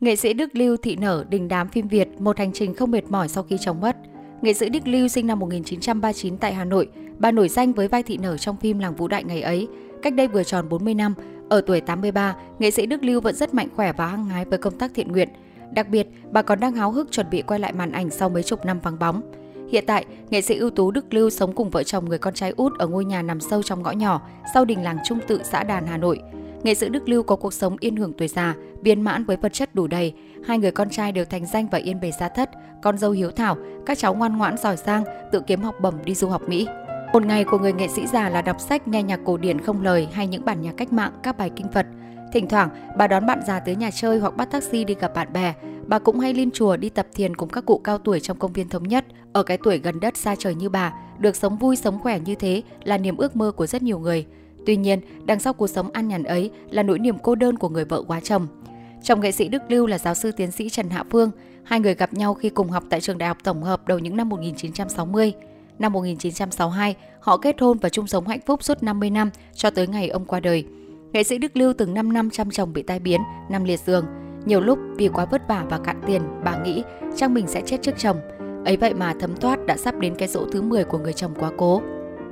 Nghệ sĩ Đức Lưu thị nở đình đám phim Việt, một hành trình không mệt mỏi sau khi chồng mất. Nghệ sĩ Đức Lưu sinh năm 1939 tại Hà Nội. Bà nổi danh với vai thị nở trong phim Làng Vũ Đại ngày ấy. Cách đây vừa tròn 40 năm, ở tuổi 83, nghệ sĩ Đức Lưu vẫn rất mạnh khỏe và hăng hái với công tác thiện nguyện. Đặc biệt, bà còn đang háo hức chuẩn bị quay lại màn ảnh sau mấy chục năm vắng bóng. Hiện tại, nghệ sĩ ưu tú Đức Lưu sống cùng vợ chồng người con trai út ở ngôi nhà nằm sâu trong ngõ nhỏ sau đình làng Trung Tự, xã Đàn, Hà Nội. Nghệ sĩ Đức Lưu có cuộc sống yên hưởng tuổi già, viên mãn với vật chất đủ đầy. Hai người con trai đều thành danh và yên bề gia thất, con dâu hiếu thảo, các cháu ngoan ngoãn giỏi giang, tự kiếm học bổng đi du học Mỹ. Một ngày của người nghệ sĩ già là đọc sách, nghe nhạc cổ điển không lời hay những bản nhạc cách mạng, các bài kinh Phật. Thỉnh thoảng, bà đón bạn già tới nhà chơi hoặc bắt taxi đi gặp bạn bè. Bà cũng hay lên chùa đi tập thiền cùng các cụ cao tuổi trong công viên thống nhất. Ở cái tuổi gần đất xa trời như bà, được sống vui sống khỏe như thế là niềm ước mơ của rất nhiều người. Tuy nhiên, đằng sau cuộc sống an nhàn ấy là nỗi niềm cô đơn của người vợ quá chồng. Chồng nghệ sĩ Đức Lưu là giáo sư tiến sĩ Trần Hạ Phương. Hai người gặp nhau khi cùng học tại trường đại học tổng hợp đầu những năm 1960. Năm 1962, họ kết hôn và chung sống hạnh phúc suốt 50 năm cho tới ngày ông qua đời. Nghệ sĩ Đức Lưu từng 5 năm chăm chồng bị tai biến, nằm liệt giường. Nhiều lúc vì quá vất vả và cạn tiền, bà nghĩ chắc mình sẽ chết trước chồng. Ấy vậy mà thấm thoát đã sắp đến cái dỗ thứ 10 của người chồng quá cố.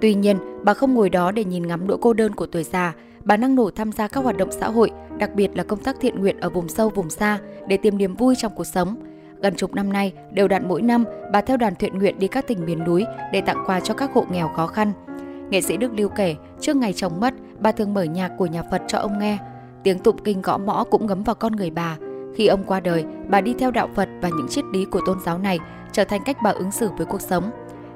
Tuy nhiên, bà không ngồi đó để nhìn ngắm nỗi cô đơn của tuổi già, bà năng nổ tham gia các hoạt động xã hội, đặc biệt là công tác thiện nguyện ở vùng sâu vùng xa để tìm niềm vui trong cuộc sống. Gần chục năm nay, đều đặn mỗi năm, bà theo đoàn thiện nguyện đi các tỉnh miền núi để tặng quà cho các hộ nghèo khó khăn. Nghệ sĩ Đức Lưu kể, trước ngày chồng mất, bà thường mở nhạc của nhà Phật cho ông nghe. Tiếng tụng kinh gõ mõ cũng ngấm vào con người bà. Khi ông qua đời, bà đi theo đạo Phật và những triết lý của tôn giáo này trở thành cách bà ứng xử với cuộc sống.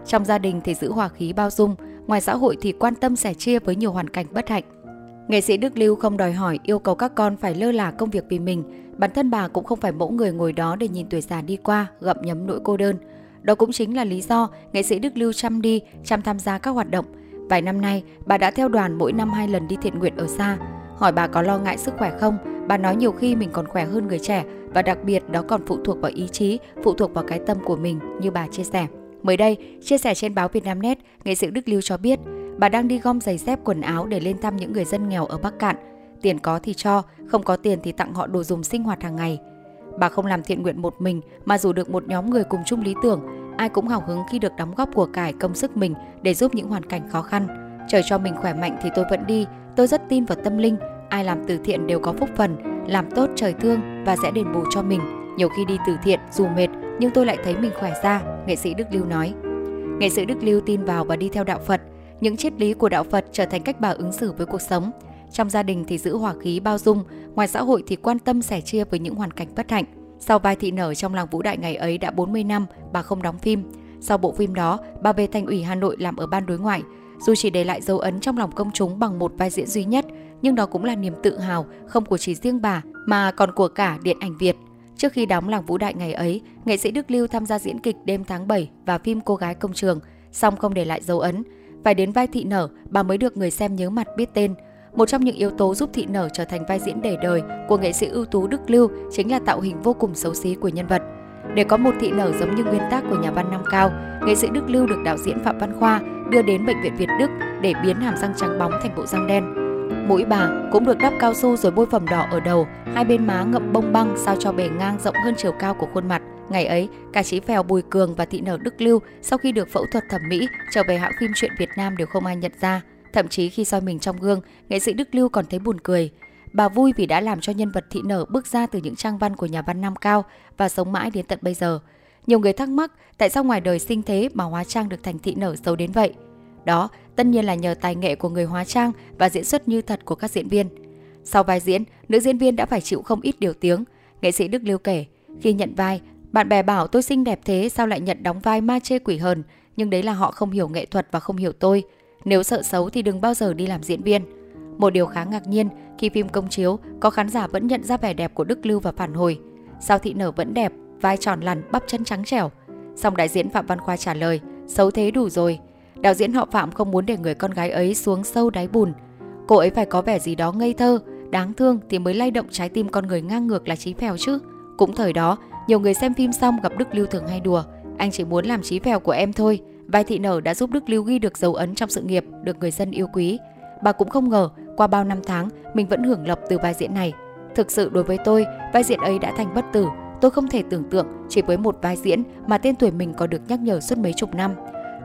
Trong gia đình thì giữ hòa khí bao dung, ngoài xã hội thì quan tâm sẻ chia với nhiều hoàn cảnh bất hạnh. Nghệ sĩ Đức Lưu không đòi hỏi yêu cầu các con phải lơ là công việc vì mình, bản thân bà cũng không phải mẫu người ngồi đó để nhìn tuổi già đi qua, gặm nhấm nỗi cô đơn. Đó cũng chính là lý do nghệ sĩ Đức Lưu chăm đi, chăm tham gia các hoạt động. Vài năm nay, bà đã theo đoàn mỗi năm hai lần đi thiện nguyện ở xa. Hỏi bà có lo ngại sức khỏe không? Bà nói nhiều khi mình còn khỏe hơn người trẻ và đặc biệt đó còn phụ thuộc vào ý chí, phụ thuộc vào cái tâm của mình như bà chia sẻ. Mới đây, chia sẻ trên báo Vietnamnet, nghệ sĩ Đức Lưu cho biết bà đang đi gom giày dép quần áo để lên thăm những người dân nghèo ở Bắc Cạn. Tiền có thì cho, không có tiền thì tặng họ đồ dùng sinh hoạt hàng ngày. Bà không làm thiện nguyện một mình mà dù được một nhóm người cùng chung lý tưởng, ai cũng hào hứng khi được đóng góp của cải công sức mình để giúp những hoàn cảnh khó khăn. Trời cho mình khỏe mạnh thì tôi vẫn đi, tôi rất tin vào tâm linh, ai làm từ thiện đều có phúc phần, làm tốt trời thương và sẽ đền bù cho mình. Nhiều khi đi từ thiện dù mệt nhưng tôi lại thấy mình khỏe ra, nghệ sĩ Đức Lưu nói. Nghệ sĩ Đức Lưu tin vào và đi theo đạo Phật. Những triết lý của đạo Phật trở thành cách bà ứng xử với cuộc sống. Trong gia đình thì giữ hòa khí bao dung, ngoài xã hội thì quan tâm sẻ chia với những hoàn cảnh bất hạnh. Sau vai thị nở trong làng Vũ Đại ngày ấy đã 40 năm, bà không đóng phim. Sau bộ phim đó, bà về thành ủy Hà Nội làm ở ban đối ngoại. Dù chỉ để lại dấu ấn trong lòng công chúng bằng một vai diễn duy nhất, nhưng đó cũng là niềm tự hào không của chỉ riêng bà mà còn của cả điện ảnh Việt. Trước khi đóng làng Vũ Đại ngày ấy, nghệ sĩ Đức Lưu tham gia diễn kịch đêm tháng 7 và phim Cô gái công trường, song không để lại dấu ấn. Phải đến vai thị nở, bà mới được người xem nhớ mặt biết tên. Một trong những yếu tố giúp thị nở trở thành vai diễn để đời của nghệ sĩ ưu tú Đức Lưu chính là tạo hình vô cùng xấu xí của nhân vật. Để có một thị nở giống như nguyên tác của nhà văn Nam Cao, nghệ sĩ Đức Lưu được đạo diễn Phạm Văn Khoa đưa đến bệnh viện Việt Đức để biến hàm răng trắng bóng thành bộ răng đen. Mũi bà cũng được đắp cao su rồi bôi phẩm đỏ ở đầu, hai bên má ngậm bông băng sao cho bề ngang rộng hơn chiều cao của khuôn mặt. Ngày ấy, cả chị phèo Bùi Cường và thị nở Đức Lưu sau khi được phẫu thuật thẩm mỹ trở về hãng phim truyện Việt Nam đều không ai nhận ra. Thậm chí khi soi mình trong gương, nghệ sĩ Đức Lưu còn thấy buồn cười. Bà vui vì đã làm cho nhân vật thị nở bước ra từ những trang văn của nhà văn Nam Cao và sống mãi đến tận bây giờ. Nhiều người thắc mắc tại sao ngoài đời sinh thế mà hóa trang được thành thị nở xấu đến vậy. Đó tất nhiên là nhờ tài nghệ của người hóa trang và diễn xuất như thật của các diễn viên. Sau vai diễn, nữ diễn viên đã phải chịu không ít điều tiếng. Nghệ sĩ Đức Lưu kể, khi nhận vai, bạn bè bảo tôi xinh đẹp thế sao lại nhận đóng vai ma chê quỷ hờn, nhưng đấy là họ không hiểu nghệ thuật và không hiểu tôi. Nếu sợ xấu thì đừng bao giờ đi làm diễn viên. Một điều khá ngạc nhiên, khi phim công chiếu, có khán giả vẫn nhận ra vẻ đẹp của Đức Lưu và phản hồi. Sao thị nở vẫn đẹp, vai tròn lằn, bắp chân trắng trẻo. Song đại diễn Phạm Văn Khoa trả lời, xấu thế đủ rồi, Đạo diễn họ Phạm không muốn để người con gái ấy xuống sâu đáy bùn. Cô ấy phải có vẻ gì đó ngây thơ, đáng thương thì mới lay động trái tim con người ngang ngược là trí phèo chứ. Cũng thời đó, nhiều người xem phim xong gặp Đức Lưu thường hay đùa. Anh chỉ muốn làm trí phèo của em thôi. Vai thị nở đã giúp Đức Lưu ghi được dấu ấn trong sự nghiệp, được người dân yêu quý. Bà cũng không ngờ, qua bao năm tháng, mình vẫn hưởng lộc từ vai diễn này. Thực sự đối với tôi, vai diễn ấy đã thành bất tử. Tôi không thể tưởng tượng chỉ với một vai diễn mà tên tuổi mình có được nhắc nhở suốt mấy chục năm.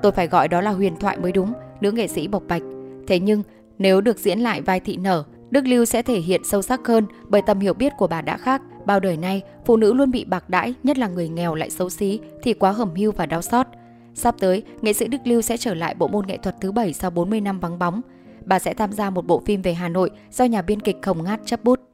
Tôi phải gọi đó là huyền thoại mới đúng, nữ nghệ sĩ bộc bạch. Thế nhưng, nếu được diễn lại vai thị nở, Đức Lưu sẽ thể hiện sâu sắc hơn bởi tầm hiểu biết của bà đã khác. Bao đời nay, phụ nữ luôn bị bạc đãi, nhất là người nghèo lại xấu xí, thì quá hầm hưu và đau xót. Sắp tới, nghệ sĩ Đức Lưu sẽ trở lại bộ môn nghệ thuật thứ bảy sau 40 năm vắng bóng. Bà sẽ tham gia một bộ phim về Hà Nội do nhà biên kịch Khổng Ngát chấp bút.